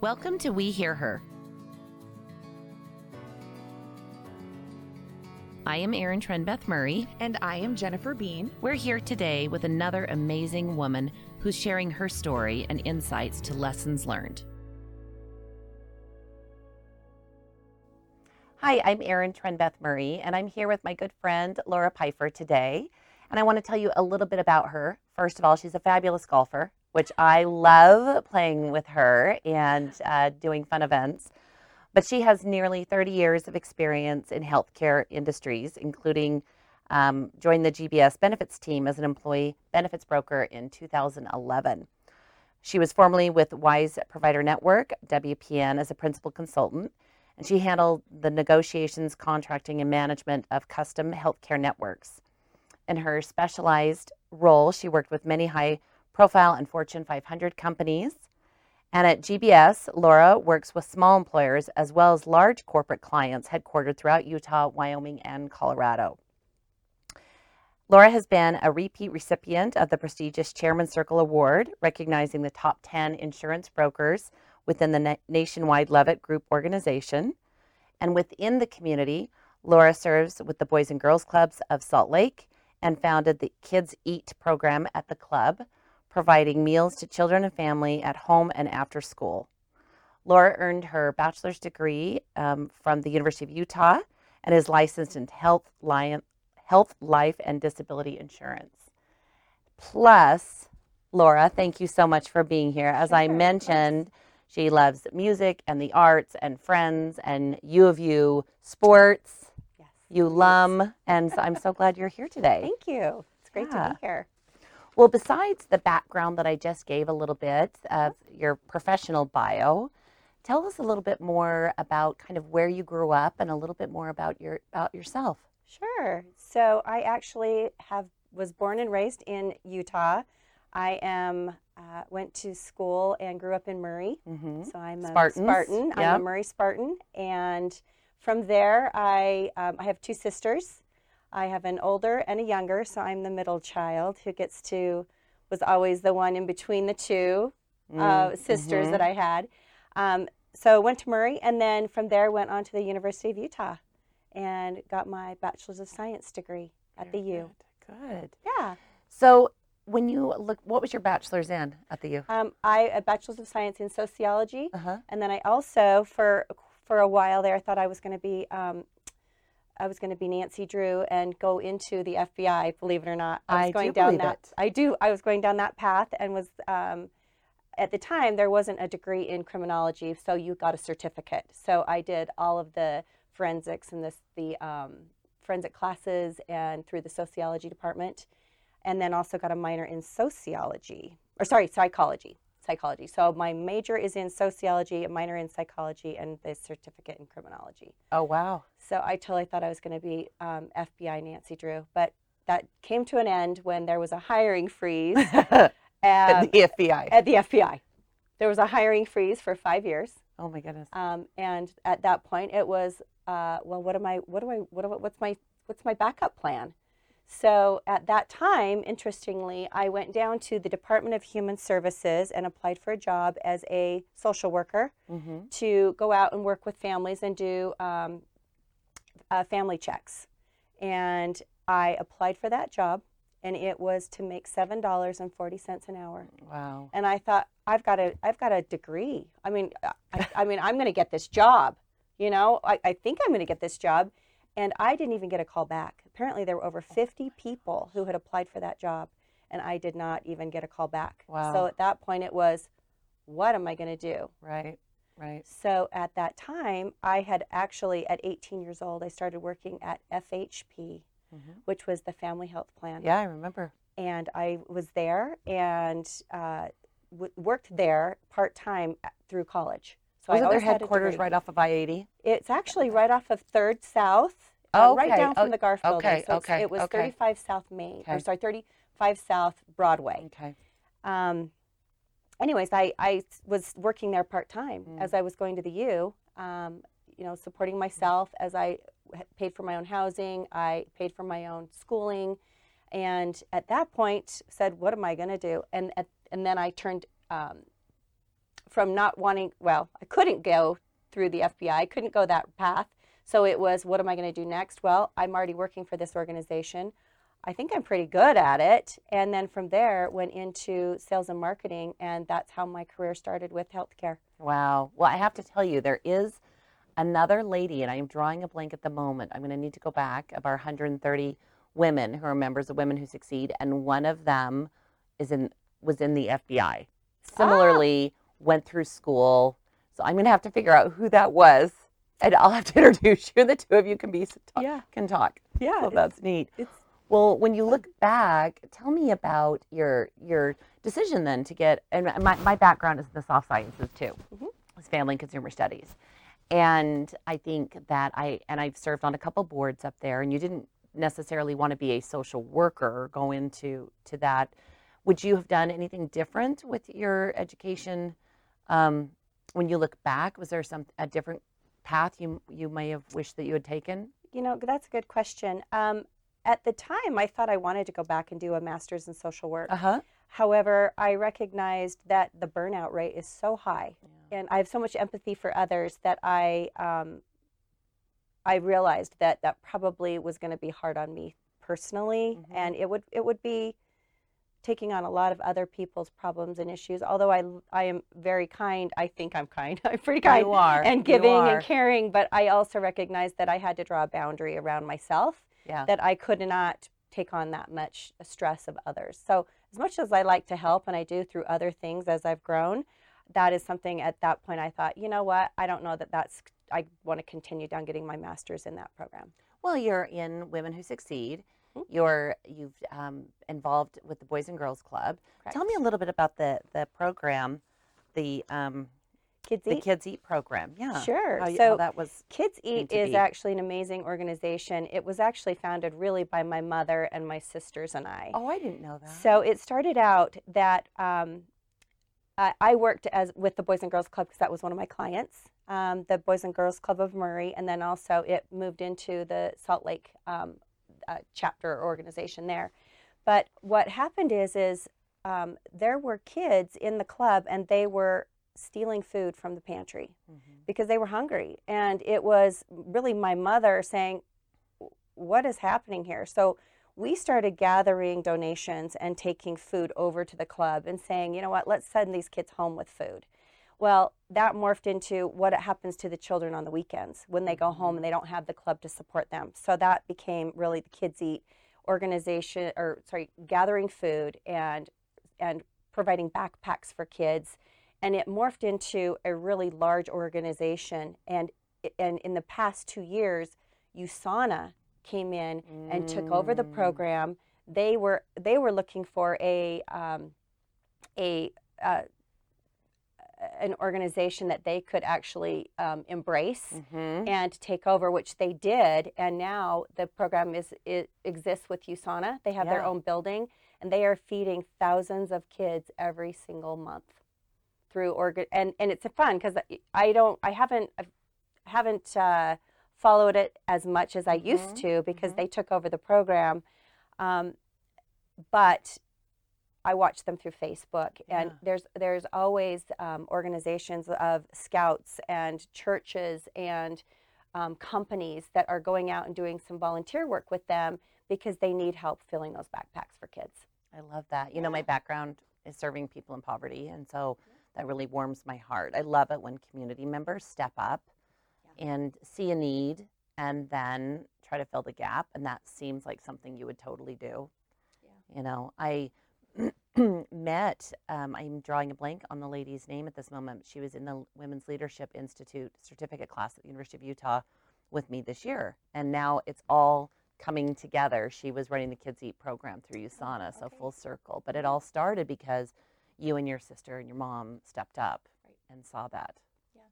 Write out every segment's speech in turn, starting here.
Welcome to We Hear Her. I am Erin Trenbeth Murray. And I am Jennifer Bean. We're here today with another amazing woman who's sharing her story and insights to lessons learned. Hi, I'm Erin Trenbeth Murray, and I'm here with my good friend Laura Pfeiffer today. And I want to tell you a little bit about her. First of all, she's a fabulous golfer, which I love playing with her and uh, doing fun events. But she has nearly 30 years of experience in healthcare industries, including um, joined the GBS benefits team as an employee benefits broker in 2011. She was formerly with Wise Provider Network, WPN, as a principal consultant, and she handled the negotiations, contracting, and management of custom healthcare networks. In her specialized role, she worked with many high profile and Fortune 500 companies. And at GBS, Laura works with small employers as well as large corporate clients headquartered throughout Utah, Wyoming, and Colorado. Laura has been a repeat recipient of the prestigious Chairman Circle Award, recognizing the top 10 insurance brokers within the na- nationwide Leavitt Group organization. And within the community, Laura serves with the Boys and Girls Clubs of Salt Lake and founded the Kids Eat program at the club, providing meals to children and family at home and after school. Laura earned her bachelor's degree um, from the University of Utah and is licensed in health, li- health, life, and disability insurance. Plus, Laura, thank you so much for being here. As I Sure, of mentioned, she loves music and the arts and friends and U of U sports, Yes. you lum, and so I'm so glad you're here today. Thank you. It's great Yeah. to be here. Well, besides the background that I just gave a little bit of your professional bio, tell us a little bit more about kind of where you grew up and a little bit more about your about yourself. Sure. So I actually have was born and raised in Utah. I am uh, went to school and grew up in Murray. Mm-hmm. So I'm a Spartans, Spartan. I'm a Murray Spartan, and from there, I um, I have two sisters. I have an older and a younger, so I'm the middle child who gets to was always the one in between the two uh, sisters that I had. Um, so went to Murray, and then from there went on to the University of Utah, and got my Bachelor's of Science degree at the U. Good. Good. Yeah, So when you look, what was your bachelor's in at the U? um, I a Bachelor's of Science in Sociology. Uh huh. And then I also, for for a while there, I thought I was going to be, um, I was going to be Nancy Drew and go into the FBI. Believe it or not, I was I going do down that. it. I do. I was going down that path and was. Um, at the time, there wasn't a degree in criminology, so you got a certificate. So I did all of the forensics and this the um, forensic classes and through the sociology department, and then also got a minor in sociology or sorry psychology psychology. So my major is in sociology, a minor in psychology, and the certificate in criminology. Oh wow. So I totally thought I was going to be um, FBI Nancy Drew, but that came to an end when there was a hiring freeze At the FBI. at the FBI. There was a hiring freeze for five years, oh my goodness. um, and at that point, it was, uh, well, what am I? What do I? What do I, What's my? What's my backup plan? So at that time, interestingly, I went down to the Department of Human Services and applied for a job as a social worker Mm-hmm. to go out and work with families and do um, uh, family checks. And I applied for that job, and it was to make seven dollars and forty cents an hour. Wow. And I thought, I've got a, I've got a degree. I mean, I, I mean, I'm going to get this job. You know, I, I think I'm going to get this job. And I didn't even get a call back. Apparently, there were over 50 people who had applied for that job, and I did not even get a call back. Wow. So at that point, it was, what am I going to do? Right. Right. So at that time, I had actually, at 18 years old, I started working at FHP, Mhm. which was the Family Health Plan Yeah, I remember. and I was there and uh, w- worked there part time through college. So I Wasn't their had a headquarters right off of I eighty? It's actually right off of Third South, Oh, uh, right down from Oh, the Garf building. okay, So okay, it was okay. 35 South Main, or Okay. sorry, 35 South Broadway. Okay. Um, anyways, I, I was working there part time Mm. as I was going to the U, um, you know, supporting myself as I paid for my own housing, I paid for my own schooling, and at that point said, "What am I going to do?" And at, and then I turned um, from not wanting. Well, I couldn't go through the FBI. I couldn't go that path. So it was, what am I going to do next? Well, I'm already working for this organization. I think I'm pretty good at it. And then from there, went into sales and marketing, and that's how my career started with healthcare. Wow. Well, I have to tell you, there is another lady, and I am drawing a blank at the moment. I'm going to need to go back of our 130 women who are members of Women Who Succeed, and one of them is in was in the FBI. Similarly, ah. went through school. So I'm going to have to figure out who that was, and I'll have to introduce you. The two of you can be Yeah. can talk. Yeah. So that's neat. Well, when you look back, tell me about your your decision then to get. And my my background is in the soft sciences too. Mhm. It's family and consumer studies, and I think that I and I've served on a couple boards up there. And you didn't necessarily want to be a social worker or go into to that. Would you have done anything different with your education um, when you look back? Was there some a different path you you may have wished that you had taken? You know, that's a good question. Um, at the time, I thought I wanted to go back and do a master's in social work. Uh huh. However, I recognized that the burnout rate is so high, and I have so much empathy for others that I um, I realized that that probably was going to be hard on me personally, Mhm. and it would it would be taking on a lot of other people's problems and issues. Although I I am very kind, I think I'm kind. I'm pretty oh, kind You are and giving are. and caring, but I also recognized that I had to draw a boundary around myself Yeah. that I could not take on that much stress of others. So, as much as I like to help and I do through other things as I've grown, that is something at that point I thought, you know what? I don't know that that's, I want to continue down getting my master's in that program. Well, you're in Women Who Succeed. Mhm. You're you've um, involved with the Boys and Girls Club. Tell me a little bit about the the program, the um, Kids the Eat. Kids Eat program. Yeah, Sure. How, so, how that was. Kids Eat is be. actually an amazing organization. It was actually founded really by my mother and my sisters and I. Oh, I didn't know that. So it started out that um, I, I worked as with the Boys and Girls Club because that was one of my clients, um, the Boys and Girls Club of Murray, and then also it moved into the Salt Lake um, uh, chapter or organization there. But what happened is, is um, there were kids in the club and they were stealing food from the pantry Mhm. because they were hungry. And it was really my mother saying, What is happening here? So we started gathering donations and taking food over to the club and saying, You know what, let's send these kids home with food. Well, that morphed into what happens to the children on the weekends when they go home and they don't have the club to support them. So that became really the Kids Eat organization, or sorry, gathering food and and providing backpacks for kids and it morphed into a really large organization and and in the past 2 years USANA came in and took over the Mm. program they were they were looking for a um, a uh, an organization that they could actually um, embrace Mhm. and take over, which they did. And now the program is it exists with USANA. They have their own building, and they are feeding thousands of kids every single month through organ. And and it's fun because I don't, I haven't, I haven't uh, followed it as much as I used Mhm, to because mhm. they took over the program. Um, but I watch them through Facebook, and Yeah. there's there's always um, organizations of scouts and churches and um, companies that are going out and doing some volunteer work with them because they need help filling those backpacks for kids. I love that. You know, my background is serving people in poverty, and so that really warms my heart. I love it when community members step up and see a need and then try to fill the gap, and that seems like something you would totally do. Yeah. You know, I met, um, I'm drawing a blank on the lady's name at this moment. She was in the Women's Leadership Institute certificate class at the University of Utah with me this year, and now it's all coming together. She was running the Kids Eat program through USANA, so okay. full circle. But it all started because you and your sister and your mom stepped up Right. and saw that. Yeah.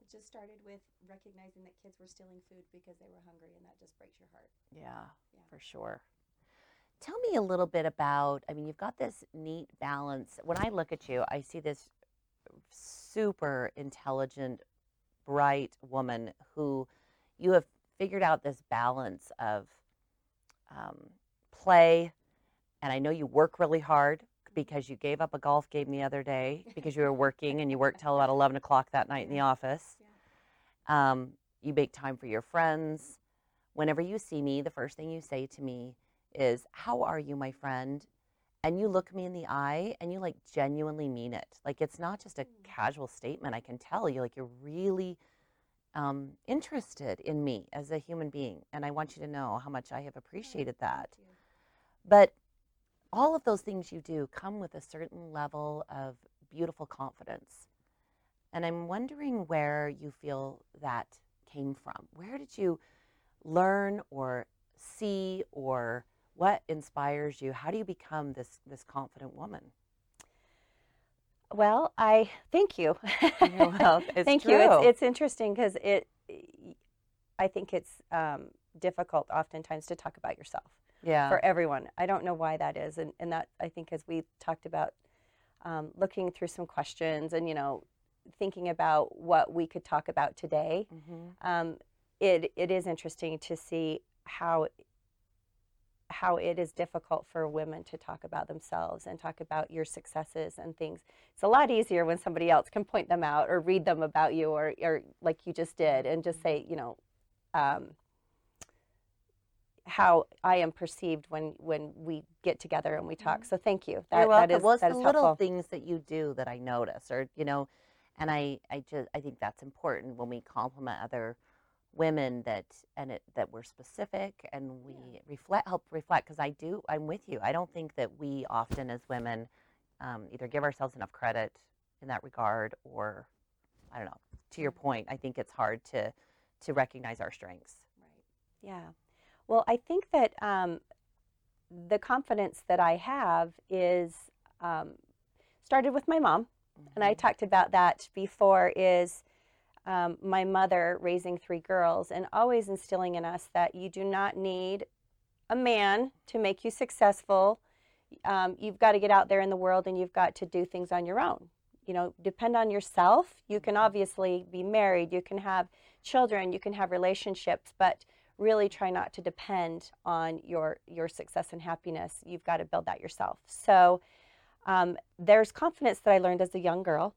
It just started with recognizing that kids were stealing food because they were hungry, and that just breaks your heart. Yeah, Yeah. for sure. Tell me a little bit about, I mean, you've got this neat balance. When I look at you, I see this super intelligent, bright woman who you have figured out this balance of um, play, and I know you work really hard, because you gave up a golf game the other day because you were working and you worked till about 11 o'clock that night in the office. Um, you make time for your friends. Whenever you see me, the first thing you say to me is, How are you, my friend? And you look me in the eye and you like genuinely mean it. Like it's not just a casual statement. I can tell you, like, you're really um, interested in me as a human being. And I want you to know how much I have appreciated that. But all of those things you do come with a certain level of beautiful confidence. And I'm wondering where you feel that came from. Where did you learn or see or what inspires you? How do you become this this confident woman? Well, I thank you. well, thank true. you. It's, it's interesting because it. I think it's um, difficult oftentimes to talk about yourself yeah. for everyone. I don't know why that is, and and that I think as we talked about, um, looking through some questions and you know, thinking about what we could talk about today. Mhm. Um, it it is interesting to see how how it is difficult for women to talk about themselves and talk about your successes and things. It's a lot easier when somebody else can point them out or read them about you or, or like you just did and just say, you know, um, how I am perceived when when we get together and we talk. So thank you. That, You're welcome. that is well, it's that the is little helpful. things that you do that I notice, or you know, and I, I just, I think that's important when we compliment other women that, and it that we're specific and we reflect, help reflect. Because I do, I'm with you. I don't think that we often as women um, either give ourselves enough credit in that regard, or I don't know. To your point, I think it's hard to to recognize our strengths. Right yeah. Well, I think that um, the confidence that I have is um, started with my mom, and I talked about that before. Is um, my mother raising three girls and always instilling in us that you do not need a man to make you successful. Um, you've got to get out there in the world and you've got to do things on your own. You know, depend on yourself. You can obviously be married, you can have children, you can have relationships, but really try not to depend on your your success and happiness. You've got to build that yourself. So um, there's confidence that I learned as a young girl,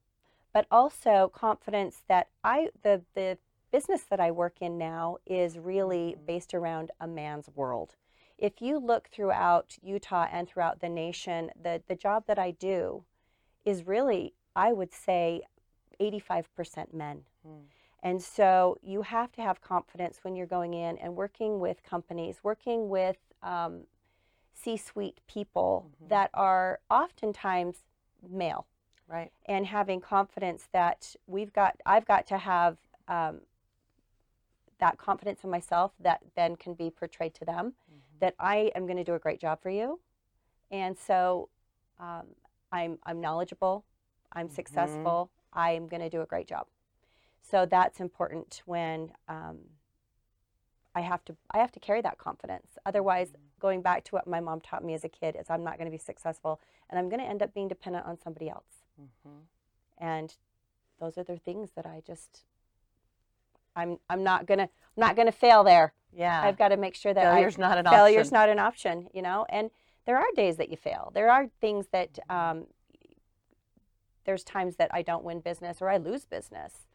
but also confidence that I the the business that I work in now is really based around a man's world. If you look throughout Utah and throughout the nation, the the job that I do is really, I would say, 85% men. Mm. And so you have to have confidence when you're going in and working with companies, working with um, C suite people Mhm. that are oftentimes male, Right. and having confidence that we've got, I've got to have um, that confidence in myself that then can be portrayed to them Mhm. that I am going to do a great job for you. And so um, I'm, I'm knowledgeable, I'm Mhm. successful, I'm going to do a great job. So that's important when um, I have to I have to carry that confidence. Otherwise, going back to what my mom taught me as a kid is I'm not going to be successful and I'm going to end up being dependent on somebody else. Mhm. And those are the things that I just I'm I'm not to I'm not to fail there. Yeah. I've got to make sure that I, Failure's not an failure's option. not an option, you know. And there are days that you fail. There are things that um, there's times that I don't win business or I lose business,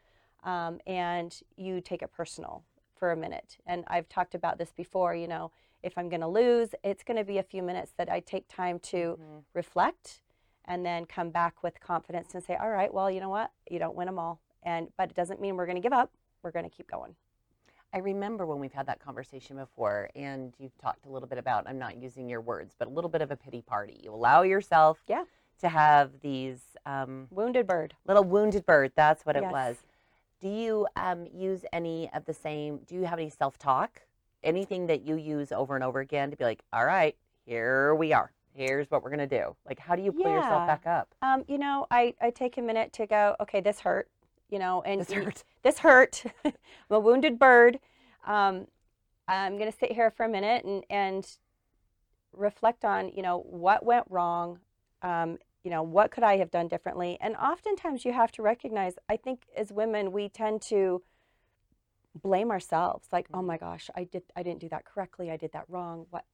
um, and you take it personal for a minute. And I've talked about this before. You know, if I'm going to lose, it's going to be a few minutes that I take time to Mhm. reflect, and then come back with confidence and say, "All right, well, you know what? You don't win them all, and but it doesn't mean we're going to give up. We're going to keep going." I remember when we've had that conversation before, and you've talked a little bit about, I'm not using your words, but a little bit of a pity party. You allow yourself Yeah. to have these um, Wounded bird. little wounded bird. That's what it Yes. was. Do you um, use any of the same, do you have any self talk? Anything that you use over and over again to be like, all right, here we are. Here's what we're going to do. Like, how do you pull yourself back up? Um, you know, I, I take a minute to go, okay, this hurt, you know, and This hurt. this hurt. I'm a wounded bird. Um, I'm going to sit here for a minute and, and reflect on, you know, what went wrong. Um, you know, what could I have done differently? And oftentimes you have to recognize, I think as women, we tend to blame ourselves like, oh my gosh, I did, I didn't do that correctly. I did that wrong. What?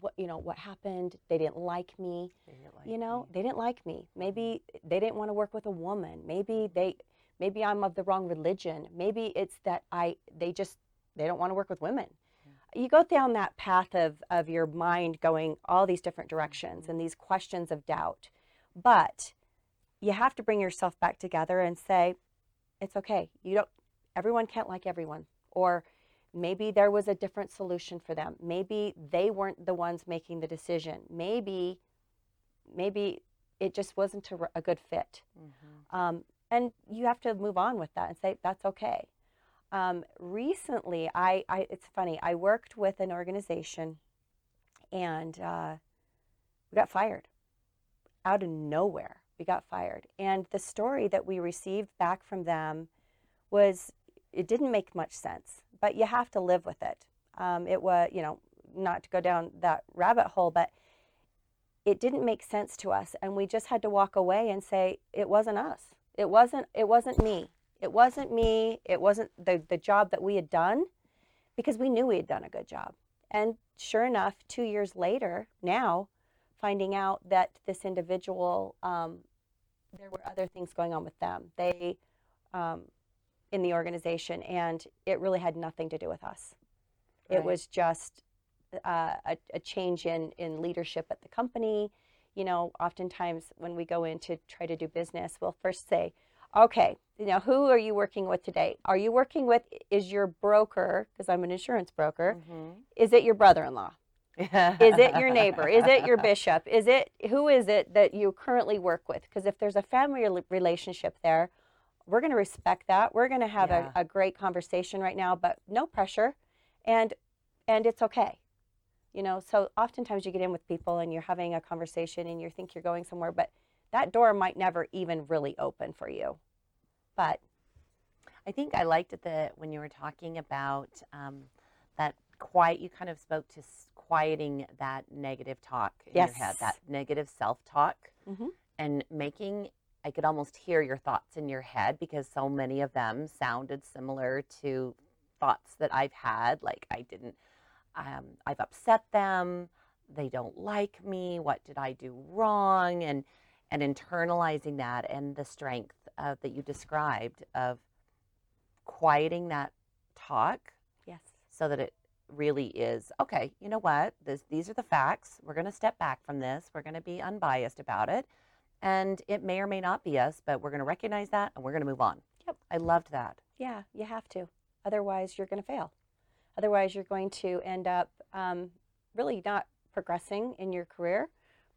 What you know what happened they didn't like me They didn't like you know me. they didn't like me. Mm-hmm. Maybe they didn't want to work with a woman. Maybe they maybe i'm of the wrong religion. Maybe it's that i they just they don't want to work with women. You go down that path of of your mind going all these different directions and mm-hmm. these questions of doubt. But you have to bring yourself back together and say it's okay. You don't everyone can't like everyone. Or maybe there was a different solution for them. Maybe they weren't the ones making the decision. Maybe maybe it just wasn't a good fit. Mhm. um, and you have to move on with that and say that's okay. Um, recently I, I it's funny i worked with an organization and uh, we got fired. Out of nowhere we got fired. And the story that we received back from them was it didn't make much sense but you have to live with it. Um, it was you know not to go down that rabbit hole but it didn't make sense to us and we just had to walk away and say it wasn't us. It wasn't it wasn't me. It wasn't me. It wasn't the, the job that we had done because we knew we had done a good job. And sure enough two years later now finding out that this individual um, there were other things going on with them. They um, in the organization and it really had nothing to do with us it was just uh, a, a change in, in leadership at the company. You know, oftentimes when we go in to try to do business, we'll first say, okay, you know, who are you working with today? Are you working with, is your broker, because I'm an insurance broker, Mhm. is it your brother in law? Is it your neighbor? Is it your bishop? Is it, who is it that you currently work with? Because if there's a family relationship there, we're going to respect that. We're going to have Yeah. a, a great conversation right now, but no pressure. And, and it's okay you know so oftentimes you get in with people and you're having a conversation and you think you're going somewhere but that door might never even really open for you but I think I liked it that when you were talking about um, that quiet, you kind of spoke to quieting that negative talk in your head, that negative self talk, Mhm. and making. I could almost hear your thoughts in your head because so many of them sounded similar to thoughts that I've had. Like I didn't, um, I've upset them. They don't like me. What did I do wrong? And and internalizing that and the strength uh, that you described of quieting that talk yes so that it really is okay you know what this, these are the facts we're going to step back from this we're going to be unbiased about it and it may or may not be us but we're going to recognize that and we're going to move on. Yep. i loved that. Yeah you have to. Otherwise you're going to fail. Otherwise you're going to end up um, really not progressing in your career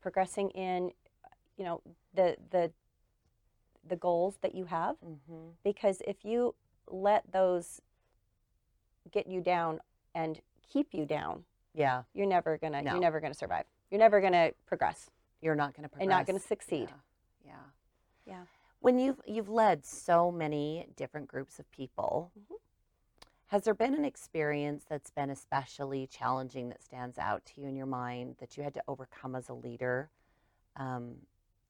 progressing in you know the the the goals that you have. Mm-hmm. because if you let those get you down and keep you down yeah. you're never gonna No. you're never gonna survive. You're never gonna progress you're not going to progress and not gonna succeed yeah. yeah Yeah. when you've you've led so many different groups of people Mhm. has there been an experience that's been especially challenging that stands out to you in your mind that you had to overcome as a leader um,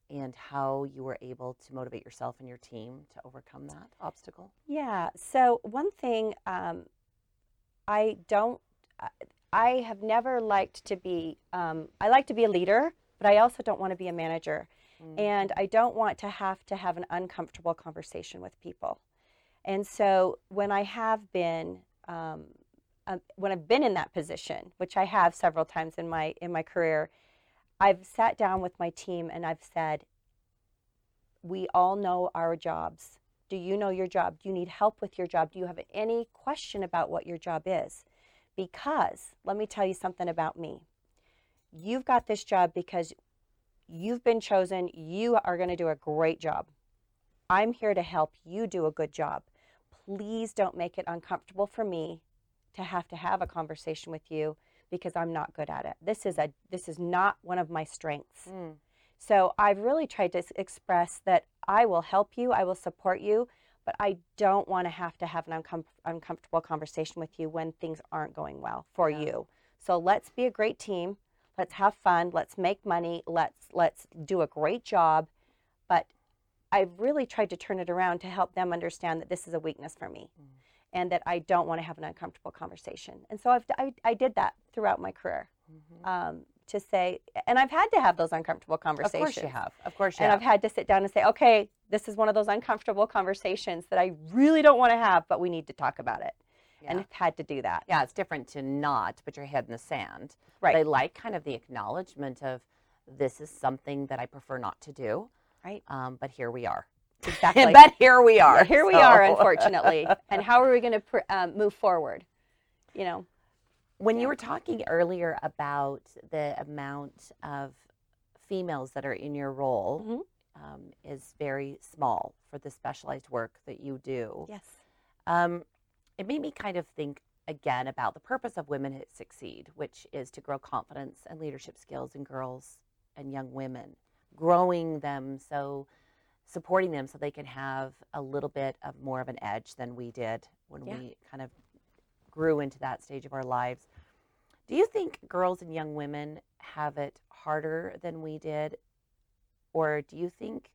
and how you were able to motivate yourself and your team to overcome that obstacle yeah so one thing um, i don't I- i have never liked to be um, i like to be a leader but i also don't want to be a manager Mm. and I don't want to have to have an uncomfortable conversation with people. And so when I have been, um, um, when I've been in that position, which I have several times in my in my career, I've sat down with my team and I've said, "We all know our jobs. Do you know your job? Do you need help with your job? Do you have any question about what your job is?" Because let me tell you something about me. You've got this job because you've been chosen. You are going to do a great job. I'm here to help you do a good job. Please don't make it uncomfortable for me to have to have a conversation with you because I'm not good at it. This is a this is not one of my strengths. Mm. So I've really tried to express that I will help you, I will support you, but I don't want to have to have an uncom- uncomfortable conversation with you when things aren't going well for Yeah. you. So let's be a great team. Let's have fun. Let's make money. Let's let's do a great job. But I've really tried to turn it around to help them understand that this is a weakness for me, and that I don't want to have an uncomfortable conversation. And so I've I, I did that throughout my career. Mhm. um, to say, and I've had to have those uncomfortable conversations. Of course you have. Of course you And have. I've had to sit down and say, okay, this is one of those uncomfortable conversations that I really don't want to have, but we need to talk about it. And Yeah. I've had to do that. yeah, it's different to not put your head in the sand. But Right. I like kind of the acknowledgement of this is something that I prefer not to do. Right. Um, but here we are. Exactly. but here we are. Yeah, here we are, unfortunately. and how are we going to pr- um, move forward? You know, When you were talking earlier about the amount of females that are in your role Mhm. um, is very small for the specialized work that you do. yes. Um, it made me kind of think again about the purpose of Women Who Succeed, which is to grow confidence and leadership skills in girls and young women, growing them so supporting them so they can have a little bit of more of an edge than we did when Yeah. we kind of grew into that stage of our lives. Do you think girls and young women have it harder than we did? Or do you think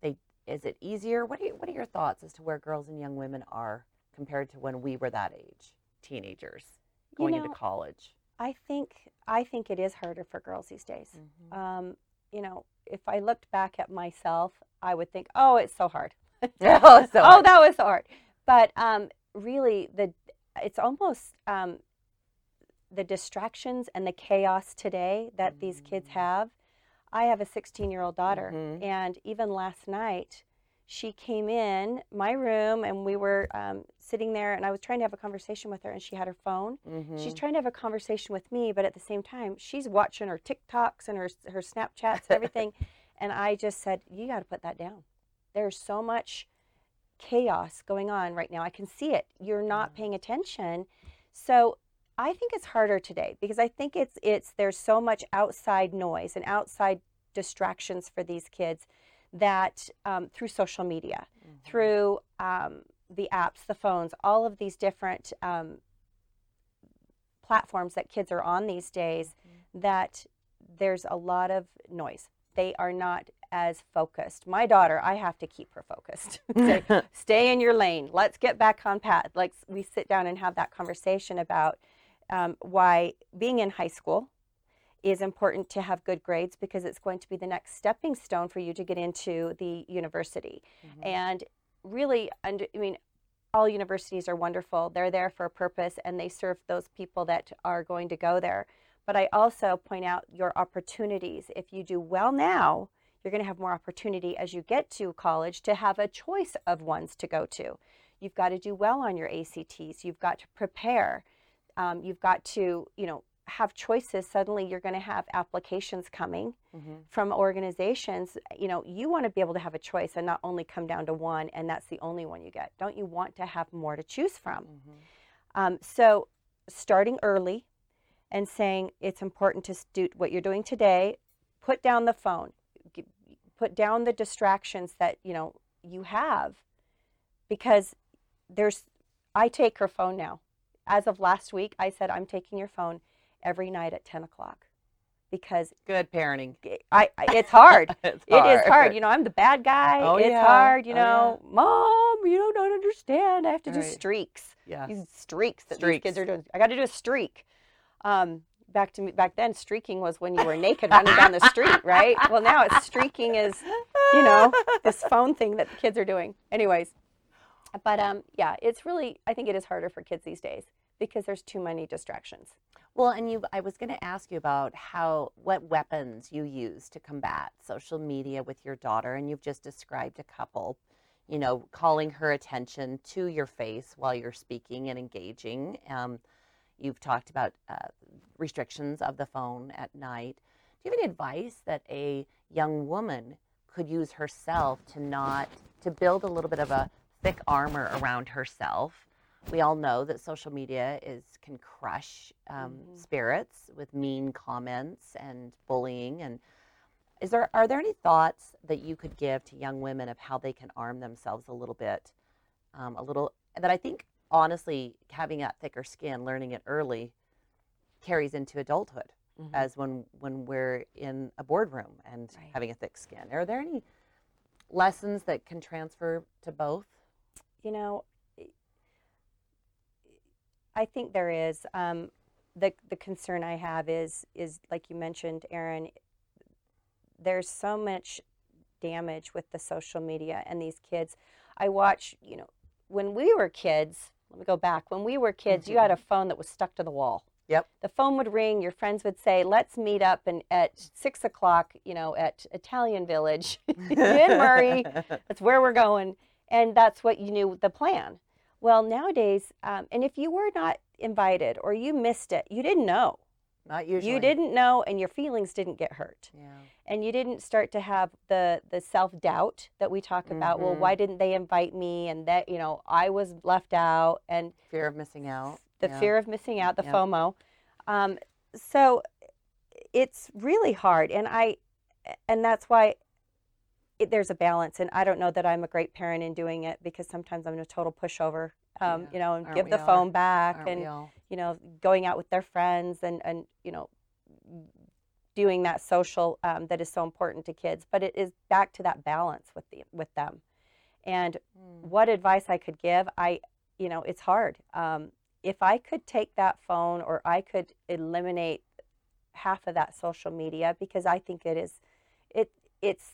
they is it easier? What are, what are your thoughts as to where girls and young women are compared to when we were that age, teenagers, You going know, into college? I think I think it is harder for girls these days. Mhm. Um, you know, if I looked back at myself, I would think, "Oh, it's so hard." Oh, so oh, that was so hard. But um, really, the it's almost um, the distractions and the chaos today that these kids Mm. have. I have a 16 year old daughter, Mhm. and even last night, she came in my room and we were um, sitting there, and I was trying to have a conversation with her, and she had her phone. She's Mhm. trying to have a conversation with me, but at the same time, she's watching her TikToks and her her Snapchats and everything. and I just said, "You got to put that down. There's so much chaos going on right now. I can see it. You're not Yeah. paying attention." So I think it's harder today because I think it's it's there's so much outside noise and outside distractions for these kids that um, through social media, Mhm. through um, the apps, the phones, all of these different um, platforms that kids are on these days, that there's a lot of noise. They are not as focused. My daughter, I have to keep her focused. Say, Stay in your lane. Let's get back on path. Like we sit down and have that conversation about um, why being in high school is important to have good grades because it's going to be the next stepping stone for you to get into the university. Mhm. And really, under, I mean, all universities are wonderful. They're there for a purpose and they serve those people that are going to go there. But I also point out your opportunities. If you do well now, you're going to have more opportunity as you get to college to have a choice of ones to go to. You've got to do well on your ACTs. You've got to prepare. Um, you've got to, you know, have choices. Suddenly, you're going to have applications coming Mhm. from organizations, you know, you want to be able to have a choice and not only come down to one and that's the only one you get. Don't you want to have more to choose from? Mhm. Um, so, starting early and saying it's important to do what you're doing today, put down the phone, put down the distractions that, you know, you have because there's, I take her phone now. As of last week, I said, I'm taking your phone every night at 10 o'clock because Good parenting. I, I it's hard. it's It is hard. You know, I'm the bad guy. Oh, it's yeah. hard. You Oh, yeah. know, mom, you don't, don't understand. I have to do streaks. yeah These streaks that Streaks. these kids are doing. I got to do a streak. Um, back to me back then, streaking was when you were naked running down the street, right? Well, now it's streaking is you know this phone thing that the kids are doing. Anyways, but um, yeah, it's really I think it is harder for kids these days because there's too many distractions. Well, and you, I was going to ask you about how, what weapons you use to combat social media with your daughter, and you've just described a couple. You know, calling her attention to your face while you're speaking and engaging. Um, you've talked about uh, restrictions of the phone at night. Do you have any advice that a young woman could use herself to not to build a little bit of a thick armor around herself? We all know that social media is can crush um, Mhm. spirits with mean comments and bullying and is there are there any thoughts that you could give to young women of how they can arm themselves a little bit um, a little that i think honestly having that thicker skin learning it early carries into adulthood as when when we're in a boardroom and Right. having a thick skin are there any lessons that can transfer to both you know, I think there is. Um, the the concern I have is is like you mentioned, Erin. There's so much damage with the social media and these kids. I watch, you know, when we were kids. Let me go back. When we were kids, you had a phone that was stuck to the wall. Yep. The phone would ring. Your friends would say, "Let's meet up and at six o'clock, you know, at Italian Village in Murray. That's where we're going." And that's what you knew the plan. Well, nowadays, um, and if you were not invited or you missed it, you didn't know. Not usually. You didn't know, and your feelings didn't get hurt, Yeah. and you didn't start to have the the self doubt that we talk about. Well, Mhm. why didn't they invite me? And that you know, I was left out, and Fear of missing out. the Yeah. fear of missing out, the Yep. FOMO. Um, so it's really hard, and I, and that's why it, there's a balance. And I don't know that I'm a great parent in doing it because sometimes I'm a total pushover. Um, Yeah. You know, and Aren't give the all? phone back, Aren't and you know, going out with their friends, and and you know, doing that social um, that is so important to kids. But it is back to that balance with the with them, and Mm. what advice I could give, I, you know, it's hard. Um, if I could take that phone or I could eliminate half of that social media, because I think it is, it it's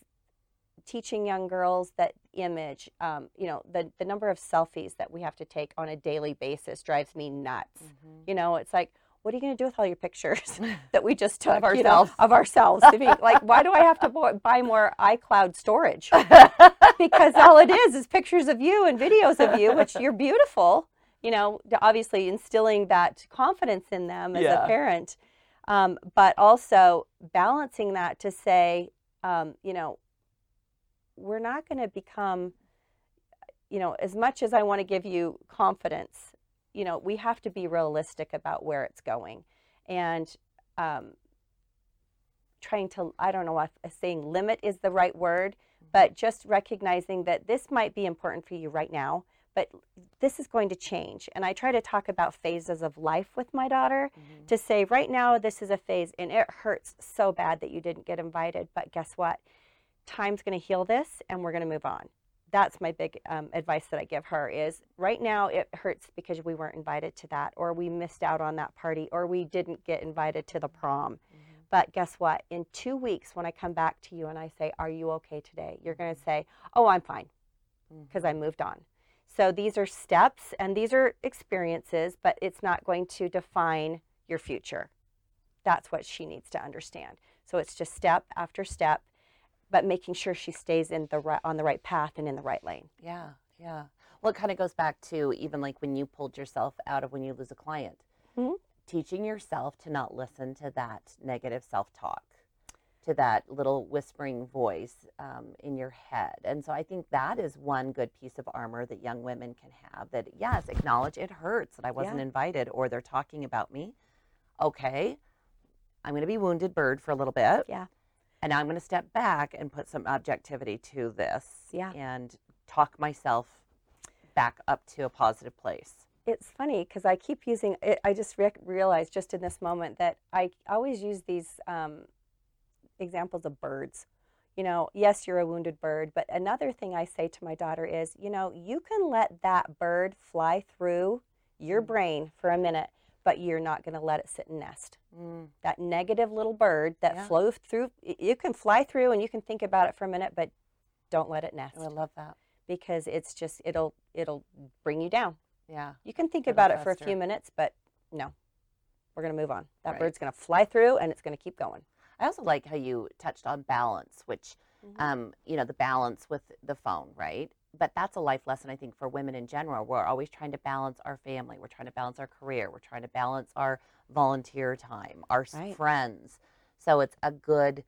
teaching young girls that image. Um, you know, the the number of selfies that we have to take on a daily basis drives me nuts. Mhm. You know, it's like. What are you going to do with all your pictures that we just took Of you know, ourselves. of ourselves? I mean, like, why do I have to buy more iCloud storage? because all it is is pictures of you and videos of you, which you're beautiful. You know, obviously instilling that confidence in them as Yeah. a parent, um, but also balancing that to say, um, you know, we're not going to become, you know, as much as I want to give you confidence, you know, we have to be realistic about where it's going, and um, trying to, I don't know if saying limit is the right word, but just recognizing that this might be important for you right now, but this is going to change. And I try to talk about phases of life with my daughter Mhm. to say, right now, this is a phase, and it hurts so bad that you didn't get invited, but guess what? Time's going to heal this, and we're going to move on. That's my big um, advice that I give her is right now it hurts because we weren't invited to that or we missed out on that party or we didn't get invited to the prom. Mm-hmm. But guess what? In two weeks, when I come back to you and I say, Are you okay today? You're going to mm-hmm. say, Oh, I'm fine mm. because I moved on. So these are steps and these are experiences, but it's not going to define your future. That's what she needs to understand. So it's just step after step, but making sure she stays in the right, on the right path and in the right lane. Yeah, yeah. Well, it kind of goes back to even like when you pulled yourself out of when you lose a client, Mhm. teaching yourself to not listen to that negative self talk, to that little whispering voice um, in your head. And so I think that is one good piece of armor that young women can have that, yes, acknowledge it hurts that I wasn't Yeah. invited or they're talking about me. Okay, I'm going to be wounded bird for a little bit. Yeah. And now I'm going to step back and put some objectivity to this. Yeah. And talk myself back up to a positive place. It's funny because I keep using it. I just re- realized just in this moment that I always use these um, examples of birds. You know, yes, you're a wounded bird, but another thing I say to my daughter is, you know, you can let that bird fly through your Mm. brain for a minute, but you're not going to let it sit and nest. Mm. That negative little bird that Yeah. flows through, you can fly through and you can think about it for a minute, but don't let it nest Oh, I love that. because it's just it'll it'll bring you down. Yeah. You can think about it for a few minutes, but no, we're going to move on. That Right. bird's going to fly through and it's going to keep going. I also like how you touched on balance, which, Mhm. um, you know, the balance with the phone, right? But that's a life lesson, I think, for women in general. We're always trying to balance our family. We're trying to balance our career. We're trying to balance our volunteer time, our Right. friends. So it's a good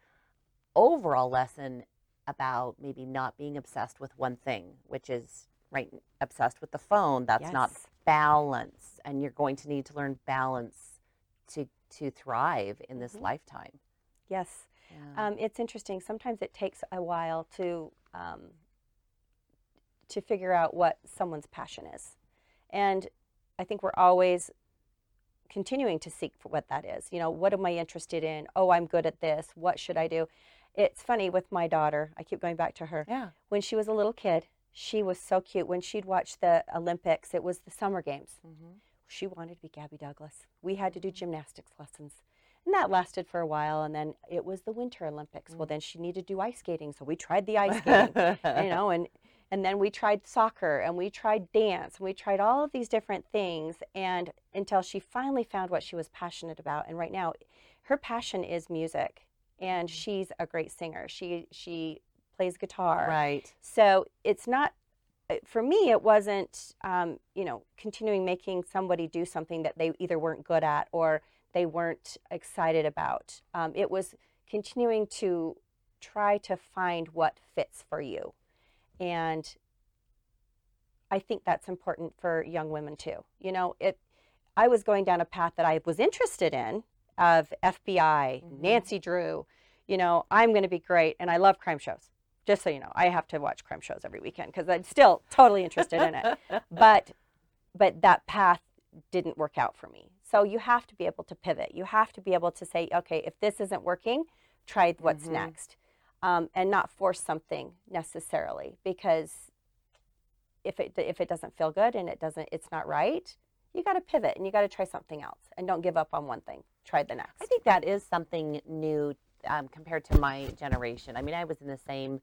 overall lesson about maybe not being obsessed with one thing, which is, right, obsessed with the phone. That's not balance. And you're going to need to learn balance to, to thrive in this Mhm. lifetime. Yes. Yeah. Um, it's interesting. Sometimes it takes a while to um, to figure out what someone's passion is, and I think we're always continuing to seek for what that is. You know, what am I interested in? Oh, I'm good at this. What should I do? It's funny with my daughter. I keep going back to her. yeah. When she was a little kid, she was so cute. When she'd watch the Olympics, it was the summer games. Mm-hmm. She wanted to be Gabby Douglas. We had to do gymnastics lessons. And that lasted for a while. And then it was the Winter Olympics. Well, then she needed to do ice skating. So we tried the ice skating, you know, and, and then we tried soccer and we tried dance and we tried all of these different things. And until she finally found what she was passionate about. And right now, her passion is music. And she's a great singer. She, she plays guitar. right. So it's not uh, for me. It wasn't um, you know continuing making somebody do something that they either weren't good at or they weren't excited about. Um, it was continuing to try to find what fits for you, and I think that's important for young women too. You know, it. I was going down a path that I was interested in of FBI, Mhm. Nancy Drew. You know, I'm going to be great, and I love crime shows just so you know i have to watch crime shows every weekend because i'm still totally interested in it but but that path didn't work out for me so you have to be able to pivot you have to be able to say okay if this isn't working try what's Mhm. next um, and not force something necessarily because if it if it doesn't feel good and it doesn't it's not right you got to pivot and you got to try something else and don't give up on one thing try the next I think that is something new um, compared to my generation. I mean, I was in the same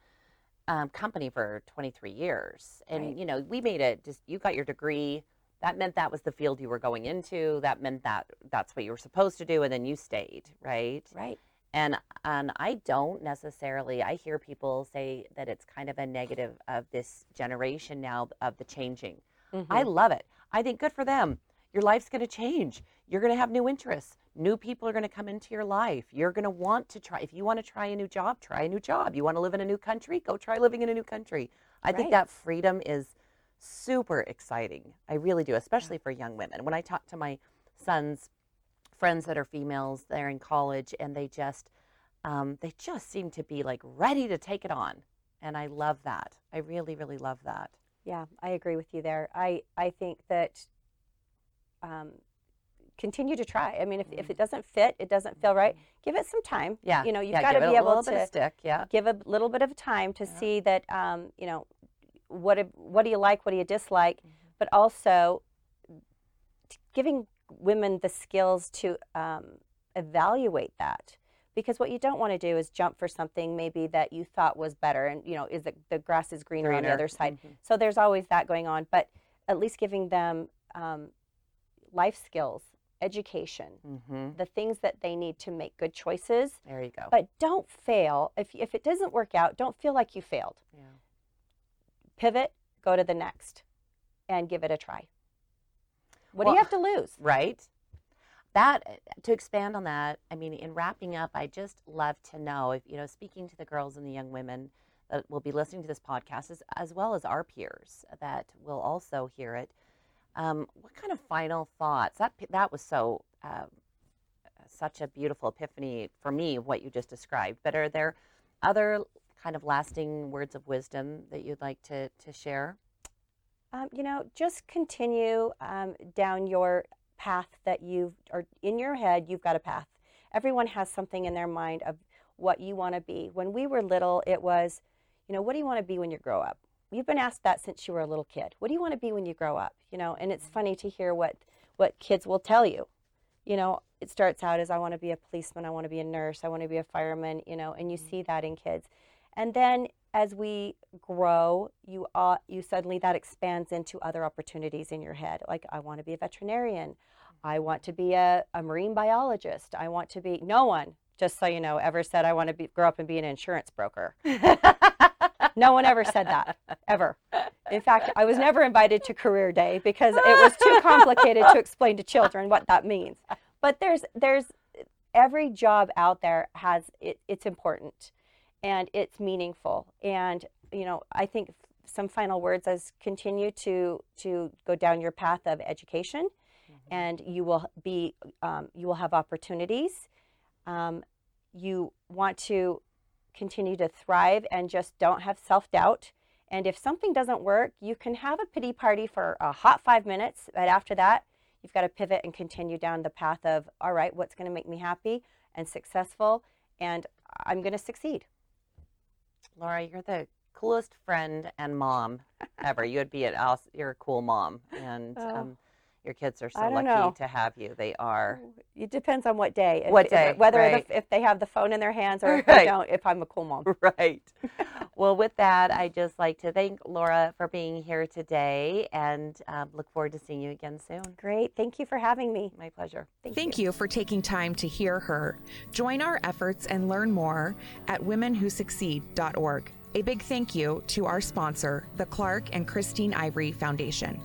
um, company for 23 years, and Right. you know, we made it. Just you got your degree. That meant that was the field you were going into. That meant that that's what you were supposed to do, and then you stayed, right? right And and I don't necessarily. I hear people say that it's kind of a negative of this generation now of the changing. I mm-hmm. love it. I think good for them. Your life's going to change. You're going to have new interests. New people are going to come into your life. You're going to want to try. If you want to try a new job, try a new job. You want to live in a new country, go try living in a new country. I think that freedom is super exciting. I really do, especially for young women. When I talk to my son's friends that are females, they're in college, and they just um, they just seem to be like ready to take it on, and I love that. I really, really love that. Yeah, I agree with you there. I, I think that um, continue to try. I mean, if, if it doesn't fit, it doesn't feel right, give it some time. Mm-hmm. Yeah, You know, you've yeah, got to be a able little to stick. Yeah, give a little bit of time to Yeah. see that, um, you know, what, do- what do you like, what do you dislike, Mm-hmm. but also giving women the skills to um, evaluate that. Because what you don't want to do is jump for something maybe that you thought was better, and you know, is the, the grass is greener, on the other side. Mhm. So there's always that going on, but at least giving them um, life skills, education, Mhm. the things that they need to make good choices. There you go. But don't fail. If, if it doesn't work out, don't feel like you failed. yeah. Pivot, go to the next, and give it a try. What do you have to lose? Right. That to expand on that, I mean, in wrapping up, I just love to know if you know, speaking to the girls and the young women that will be listening to this podcast, as, as well as our peers that will also hear it. Um, what kind of final thoughts? That that was so um, such a beautiful epiphany for me what you just described. But are there other kind of lasting words of wisdom that you'd like to to share? Um, you know, just continue um, down your path that you've, or in your head, you've got a path. Everyone has something in their mind of what you want to be. When we were little, it was, you know, what do you want to be when you grow up? You've been asked that since you were a little kid. What do you want to be when you grow up? You know, and it's funny to hear what what kids will tell you. You know, it starts out as I want to be a policeman, I want to be a nurse, I want to be a fireman, you know, and you see that in kids. And then as we grow, you uh, you suddenly that expands into other opportunities in your head. Like I want to be a veterinarian, I want to be a, a marine biologist, I want to be. No one, just so you know, ever said I want to be grow up and be an insurance broker. No one ever said that ever. In fact, I was never invited to career day because it was too complicated to explain to children what that means. But there's there's every job out there has it, it's important and it's meaningful. And you know, I think some final words as continue to to go down your path of education, and you will be um, you will have opportunities. Um, you want to continue to thrive and just don't have self doubt. And if something doesn't work, you can have a pity party for a hot five minutes, but after that, you've got to pivot and continue down the path of, all right, what's going to make me happy and successful, and I'm going to succeed. Laura, you're the coolest friend and mom ever. You would be at us. You're a cool mom, and Oh. um, Your kids are so lucky know. to have you. They are. It depends on what day. If- What if- day, whether right. the, if they have the phone in their hands or if Right. they don't. If I'm a cool mom. Right. well, with that, I just like to thank Laura for being here today and um, look forward to seeing you again soon. Great. Thank you for having me. My pleasure. Thank you for taking time to hear her. Join our efforts and learn more at womenwhosucceed.org. A big thank you to our sponsor, the Clark and Christine Ivory Foundation.